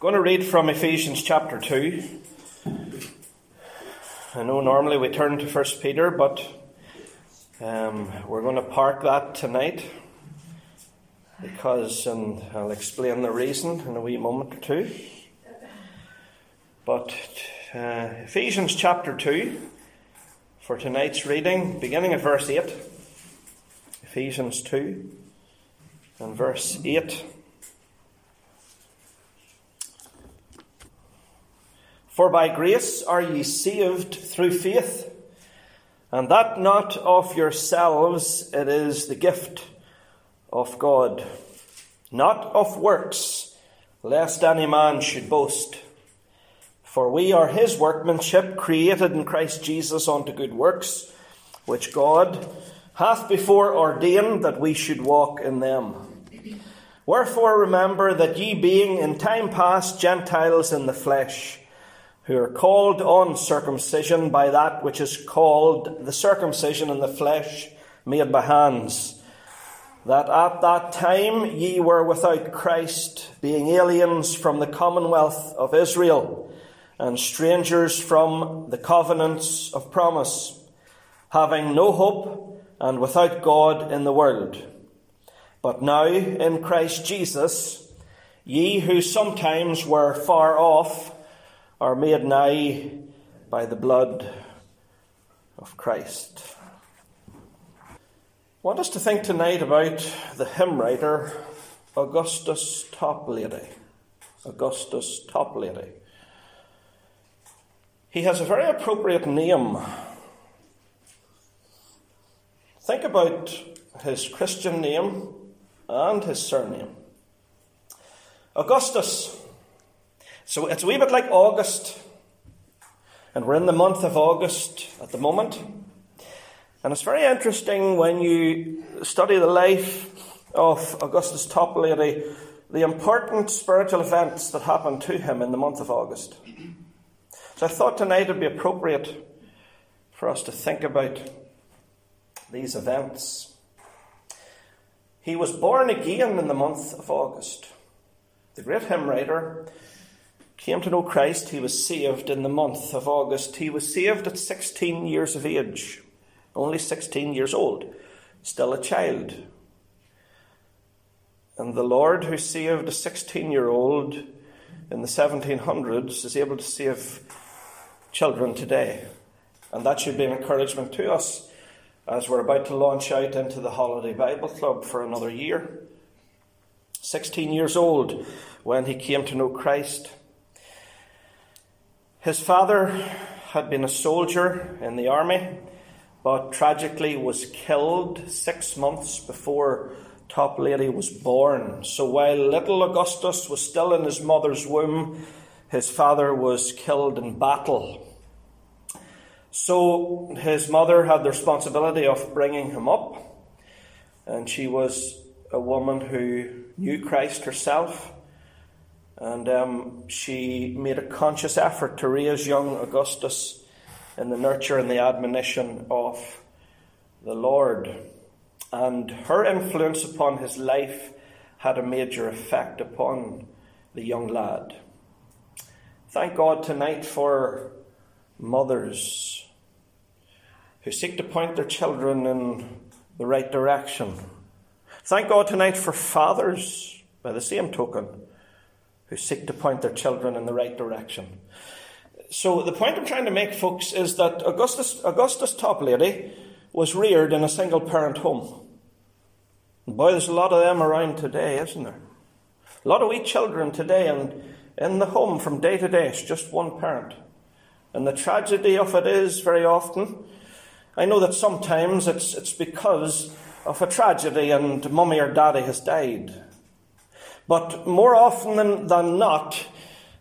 going to read from Ephesians chapter 2. I know normally we turn to 1 Peter, but um, we're going to park that tonight because, and I'll explain the reason in a wee moment or two. But uh, Ephesians chapter 2 for tonight's reading, beginning at verse 8. Ephesians 2 and verse 8. For by grace are ye saved through faith, and that not of yourselves, it is the gift of God, not of works, lest any man should boast. For we are his workmanship, created in Christ Jesus unto good works, which God hath before ordained that we should walk in them. Wherefore remember that ye being in time past Gentiles in the flesh, who are called uncircumcision by that which is called the circumcision in the flesh made by hands, that at that time ye were without Christ, being aliens from the commonwealth of Israel, and strangers from the covenants of promise, having no hope and without God in the world. But now in Christ Jesus, ye who sometimes were far off, are made nigh by the blood of Christ. I want us to think tonight about the hymn writer Augustus Toplady. Augustus Toplady. He has a very appropriate name. Think about his Christian name and his surname. Augustus so it's a wee bit like August, and we're in the month of August at the moment. And it's very interesting when you study the life of Augustus Toplady, the important spiritual events that happened to him in the month of August. So I thought tonight it would be appropriate for us to think about these events. He was born again in the month of August. The great hymn writer came to know Christ, he was saved in the month of August. He was saved at 16 years of age, only 16 years old, still a child. And the Lord who saved a 16 year old in the 1700s is able to save children today. And that should be an encouragement to us as we're about to launch out into the Holiday Bible Club for another year. 16 years old when he came to know Christ. His father had been a soldier in the army, but tragically was killed six months before Toplady was born. So while little Augustus was still in his mother's womb, his father was killed in battle. So his mother had the responsibility of bringing him up, and she was a woman who knew Christ herself and um, she made a conscious effort to raise young Augustus in the nurture and the admonition of the Lord. And her influence upon his life had a major effect upon the young lad. Thank God tonight for mothers who seek to point their children in the right direction. Thank God tonight for fathers, by the same token, who seek to point their children in the right direction. So the point I'm trying to make, folks, is that Augustus, Augustus Toplady was reared in a single parent home. And boy, there's a lot of them around today, isn't there? A lot of wee children today, and in the home from day to day, it's just one parent. And the tragedy of it is very often, I know that sometimes it's, it's because of a tragedy and mummy or daddy has died. But more often than, than not,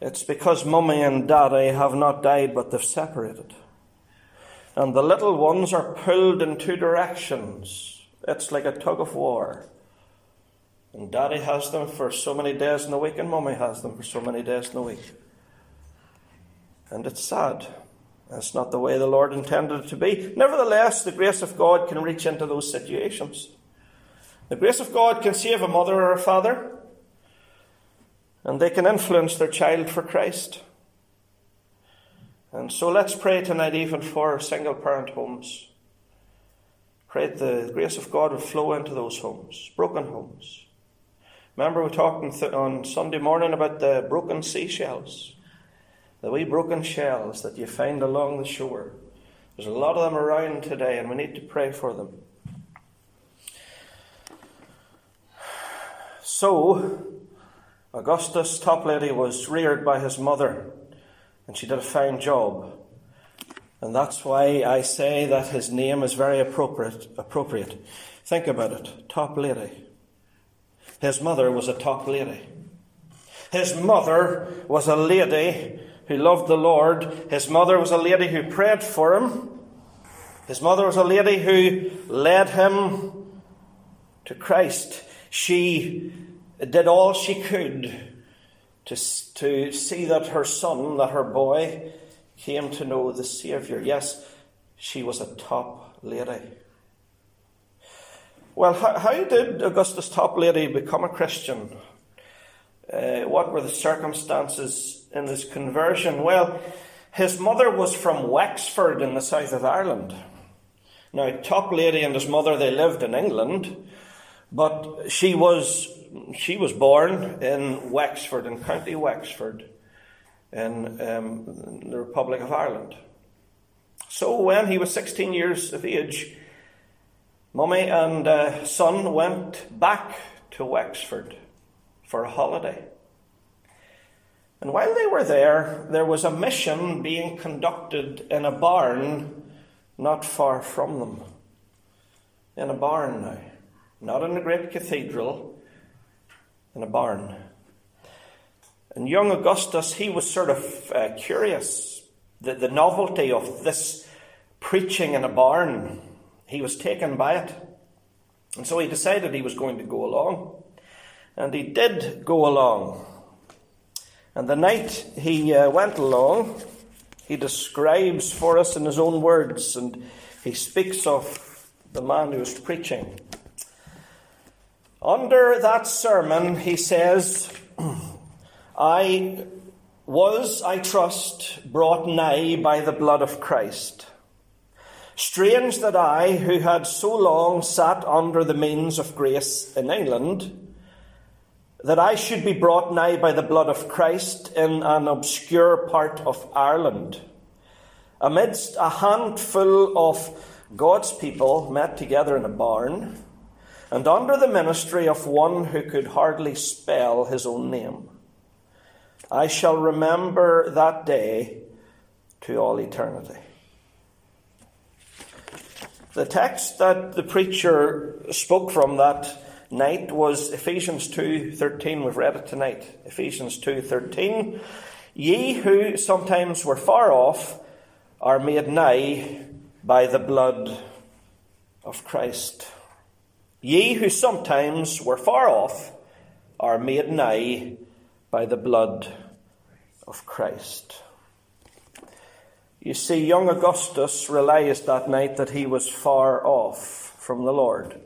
it's because mummy and daddy have not died, but they've separated. And the little ones are pulled in two directions. It's like a tug of war. And daddy has them for so many days in the week, and mummy has them for so many days in the week. And it's sad. That's not the way the Lord intended it to be. Nevertheless, the grace of God can reach into those situations. The grace of God can save a mother or a father. And they can influence their child for Christ. And so let's pray tonight, even for single parent homes. Pray that the grace of God would flow into those homes, broken homes. Remember, we talked on Sunday morning about the broken seashells, the wee broken shells that you find along the shore. There's a lot of them around today, and we need to pray for them. So, Augustus Toplady was reared by his mother and she did a fine job. And that's why I say that his name is very appropriate. appropriate. Think about it top lady. His mother was a top lady. His mother was a lady who loved the Lord. His mother was a lady who prayed for him. His mother was a lady who led him to Christ. She did all she could to, to see that her son, that her boy, came to know the Saviour. Yes, she was a top lady. Well, how, how did Augustus Toplady become a Christian? Uh, what were the circumstances in his conversion? Well, his mother was from Wexford in the south of Ireland. Now, Toplady and his mother, they lived in England, but she was she was born in Wexford, in County Wexford, in um, the Republic of Ireland. So when he was 16 years of age, Mummy and uh, son went back to Wexford for a holiday. And while they were there, there was a mission being conducted in a barn not far from them. In a barn now. Not in a great cathedral, in a barn. And young Augustus, he was sort of uh, curious. The, the novelty of this preaching in a barn, he was taken by it. And so he decided he was going to go along. And he did go along. And the night he uh, went along, he describes for us in his own words, and he speaks of the man who was preaching. Under that sermon, he says, I was, I trust, brought nigh by the blood of Christ. Strange that I, who had so long sat under the means of grace in England, that I should be brought nigh by the blood of Christ in an obscure part of Ireland, amidst a handful of God's people met together in a barn and under the ministry of one who could hardly spell his own name. I shall remember that day to all eternity. The text that the preacher spoke from that night was Ephesians 2:13. We've read it tonight. Ephesians 2:13. Ye who sometimes were far off are made nigh by the blood of Christ. Ye who sometimes were far off are made nigh by the blood of Christ. You see, young Augustus realized that night that he was far off from the Lord.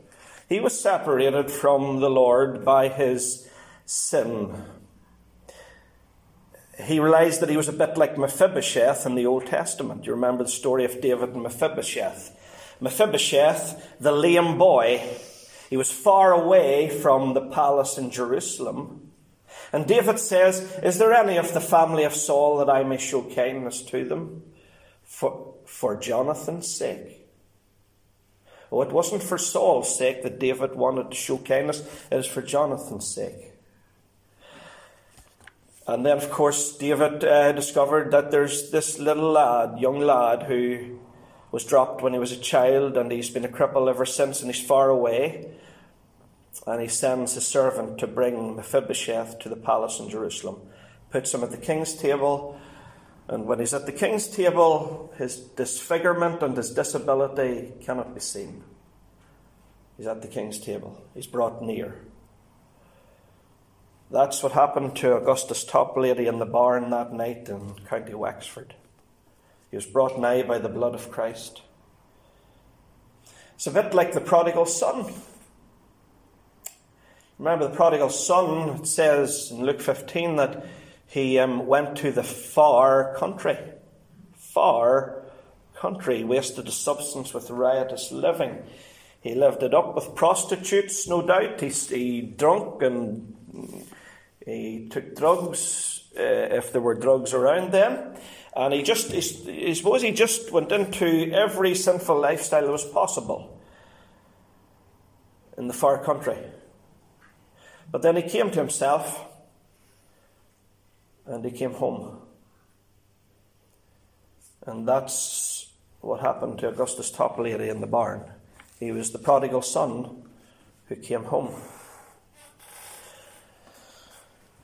He was separated from the Lord by his sin. He realized that he was a bit like Mephibosheth in the Old Testament. You remember the story of David and Mephibosheth. Mephibosheth, the lame boy, he was far away from the palace in Jerusalem. And David says, Is there any of the family of Saul that I may show kindness to them for, for Jonathan's sake? Oh, it wasn't for Saul's sake that David wanted to show kindness, it was for Jonathan's sake. And then, of course, David uh, discovered that there's this little lad, young lad, who was dropped when he was a child, and he's been a cripple ever since, and he's far away. And he sends his servant to bring Mephibosheth to the palace in Jerusalem, puts him at the king's table, and when he's at the king's table, his disfigurement and his disability cannot be seen. He's at the king's table, he's brought near. That's what happened to Augustus Toplady in the barn that night in County Wexford. He was brought nigh by the blood of Christ. It's a bit like the prodigal son. Remember the prodigal son, it says in Luke 15 that he um, went to the far country. Far country, wasted his substance with riotous living. He lived it up with prostitutes, no doubt. He, he drunk and he took drugs uh, if there were drugs around then. And he just, he, I suppose he just went into every sinful lifestyle that was possible in the far country. But then he came to himself and he came home. And that's what happened to Augustus Toplady in the barn. He was the prodigal son who came home.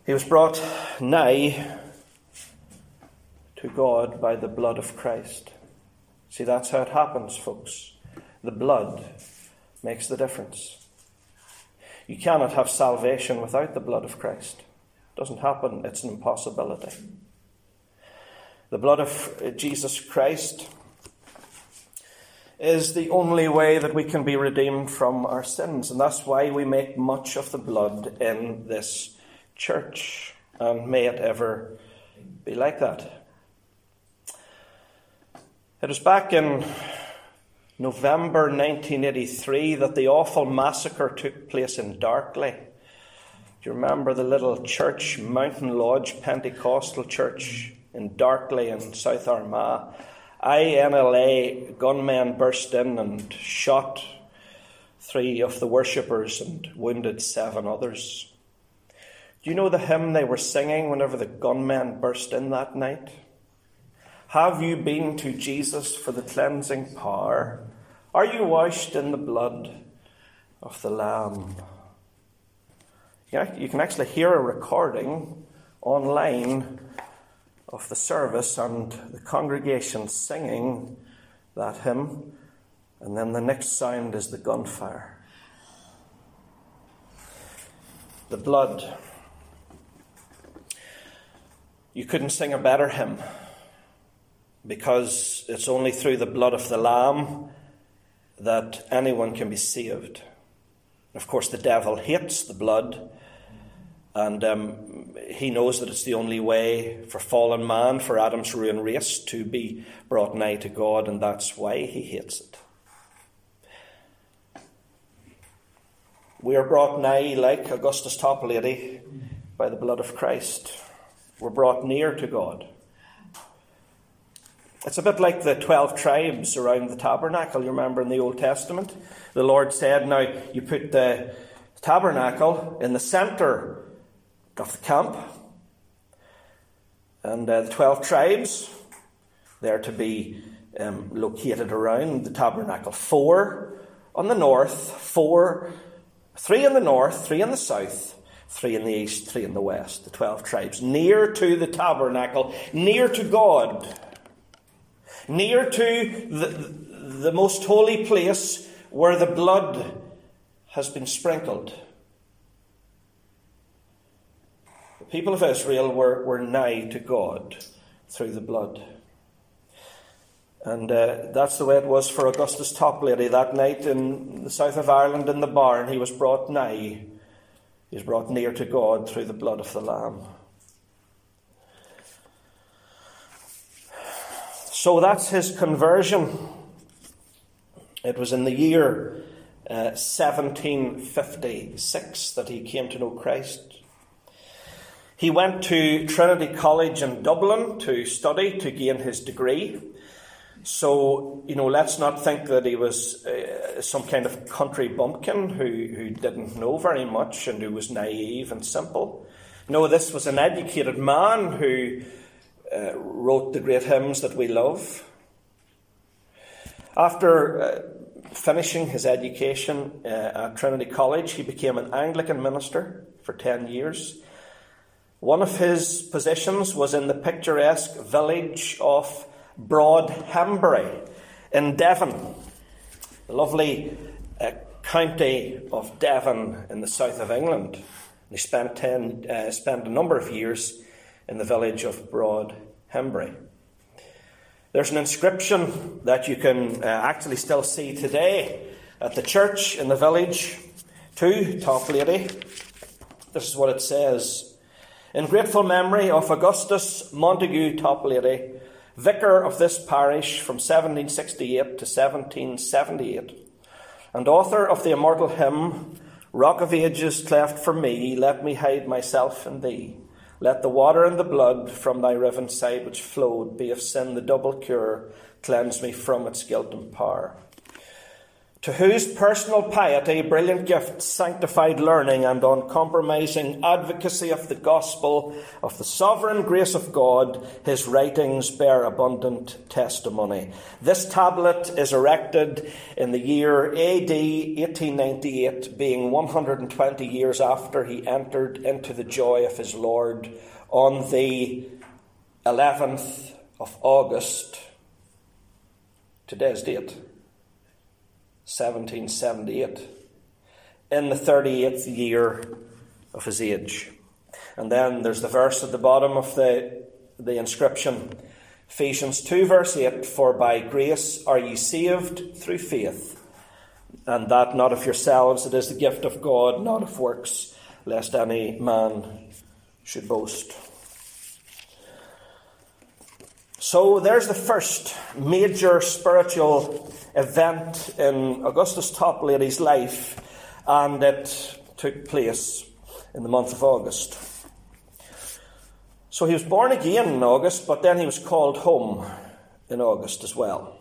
He was brought nigh to God by the blood of Christ. See, that's how it happens, folks. The blood makes the difference. You cannot have salvation without the blood of Christ. It doesn't happen, it's an impossibility. The blood of Jesus Christ is the only way that we can be redeemed from our sins, and that's why we make much of the blood in this church. And may it ever be like that. It was back in November 1983 that the awful massacre took place in Darkley. Do you remember the little church, Mountain Lodge Pentecostal Church in Darkley in South Armagh? INLA gunmen burst in and shot three of the worshippers and wounded seven others. Do you know the hymn they were singing whenever the gunmen burst in that night? Have you been to Jesus for the cleansing power? Are you washed in the blood of the Lamb? You can actually hear a recording online of the service and the congregation singing that hymn, and then the next sound is the gunfire. The blood. You couldn't sing a better hymn because it's only through the blood of the Lamb that anyone can be saved. Of course, the devil hates the blood, and um, he knows that it's the only way for fallen man, for Adam's ruined race, to be brought nigh to God, and that's why he hates it. We are brought nigh, like Augustus Toplady, by the blood of Christ. We're brought near to God. It's a bit like the 12 tribes around the tabernacle, you remember in the Old Testament. The Lord said, Now you put the tabernacle in the centre of the camp, and uh, the 12 tribes, they're to be um, located around the tabernacle. Four on the north, four, three in the north, three in the south, three in the east, three in the west. The 12 tribes, near to the tabernacle, near to God near to the, the most holy place where the blood has been sprinkled. The people of Israel were, were nigh to God through the blood. And uh, that's the way it was for Augustus Toplady that night in the south of Ireland in the barn. He was brought nigh, he was brought near to God through the blood of the Lamb. So that's his conversion. It was in the year uh, 1756 that he came to know Christ. He went to Trinity College in Dublin to study, to gain his degree. So, you know, let's not think that he was uh, some kind of country bumpkin who, who didn't know very much and who was naive and simple. No, this was an educated man who uh, wrote the great hymns that we love. After uh, finishing his education uh, at Trinity College, he became an Anglican minister for 10 years. One of his positions was in the picturesque village of Broadhembury in Devon, the lovely uh, county of Devon in the south of England. He spent, ten, uh, spent a number of years in the village of Broad Hembury. There's an inscription that you can uh, actually still see today at the church in the village to Toplady. This is what it says. In grateful memory of Augustus Montague Toplady, vicar of this parish from 1768 to 1778, and author of the immortal hymn, Rock of Ages, cleft for me, let me hide myself in thee. Let the water and the blood from thy riven side which flowed be of sin the double cure, cleanse me from its guilt and power to whose personal piety, brilliant gifts, sanctified learning, and uncompromising advocacy of the gospel of the sovereign grace of God, his writings bear abundant testimony. This tablet is erected in the year AD 1898, being 120 years after he entered into the joy of his Lord on the 11th of August, today's date. 1778, in the 38th year of his age. And then there's the verse at the bottom of the, the inscription Ephesians 2, verse 8 For by grace are ye saved through faith, and that not of yourselves, it is the gift of God, not of works, lest any man should boast. So there's the first major spiritual event in Augustus Toplady's life, and it took place in the month of August. So he was born again in August, but then he was called home in August as well.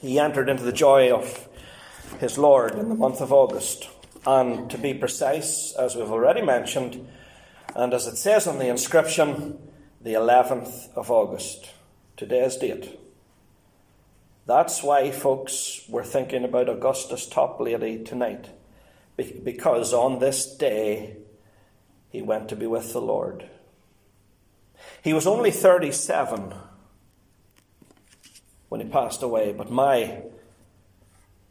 He entered into the joy of his Lord in the month of August. And to be precise, as we've already mentioned, and as it says on the inscription, the 11th of August, today's date. That's why, folks, we're thinking about Augustus Toplady tonight. Because on this day, he went to be with the Lord. He was only 37 when he passed away, but my,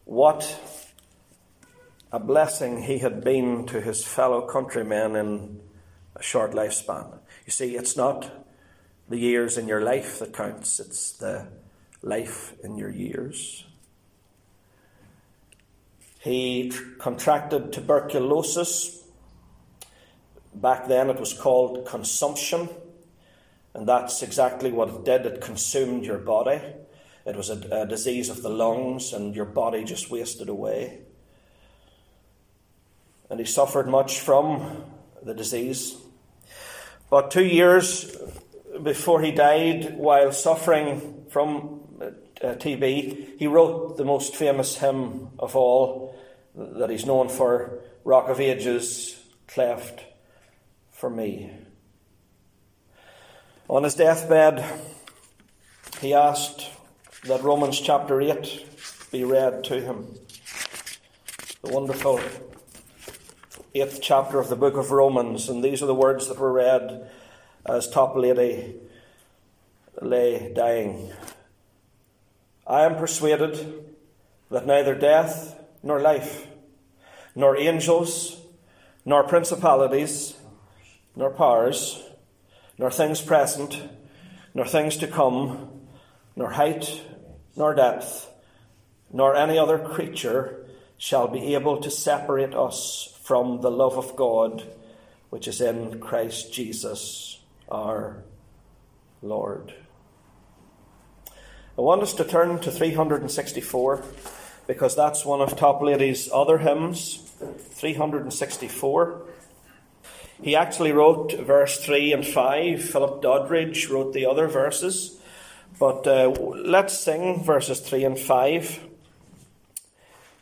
what a blessing he had been to his fellow countrymen in a short lifespan. You see, it's not the years in your life that counts, it's the life in your years. He contracted tuberculosis. Back then it was called consumption, and that's exactly what it did. It consumed your body. It was a, a disease of the lungs, and your body just wasted away. And he suffered much from the disease. But two years before he died, while suffering from uh, TB, he wrote the most famous hymn of all that he's known for Rock of Ages, cleft for me. On his deathbed, he asked that Romans chapter 8 be read to him. The wonderful eighth chapter of the book of Romans, and these are the words that were read as Toplady lay dying. I am persuaded that neither death nor life, nor angels, nor principalities, nor powers, nor things present, nor things to come, nor height, nor depth, nor any other creature shall be able to separate us from the love of God which is in Christ Jesus our Lord. I want us to turn to 364 because that's one of Toplady's other hymns, 364. He actually wrote verse 3 and 5. Philip Doddridge wrote the other verses. But uh, let's sing verses 3 and 5.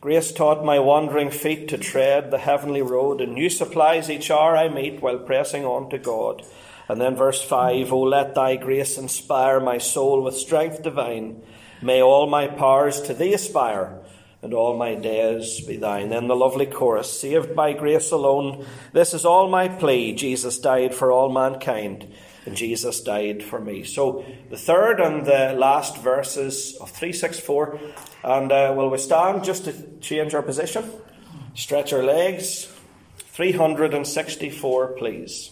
Grace taught my wandering feet to tread the heavenly road, and new supplies each hour I meet while pressing on to God. And then verse 5 O let thy grace inspire my soul with strength divine. May all my powers to thee aspire, and all my days be thine. Then the lovely chorus Saved by grace alone, this is all my plea. Jesus died for all mankind, and Jesus died for me. So the third and the last verses of 364. And uh, will we stand just to change our position? Stretch our legs. 364, please.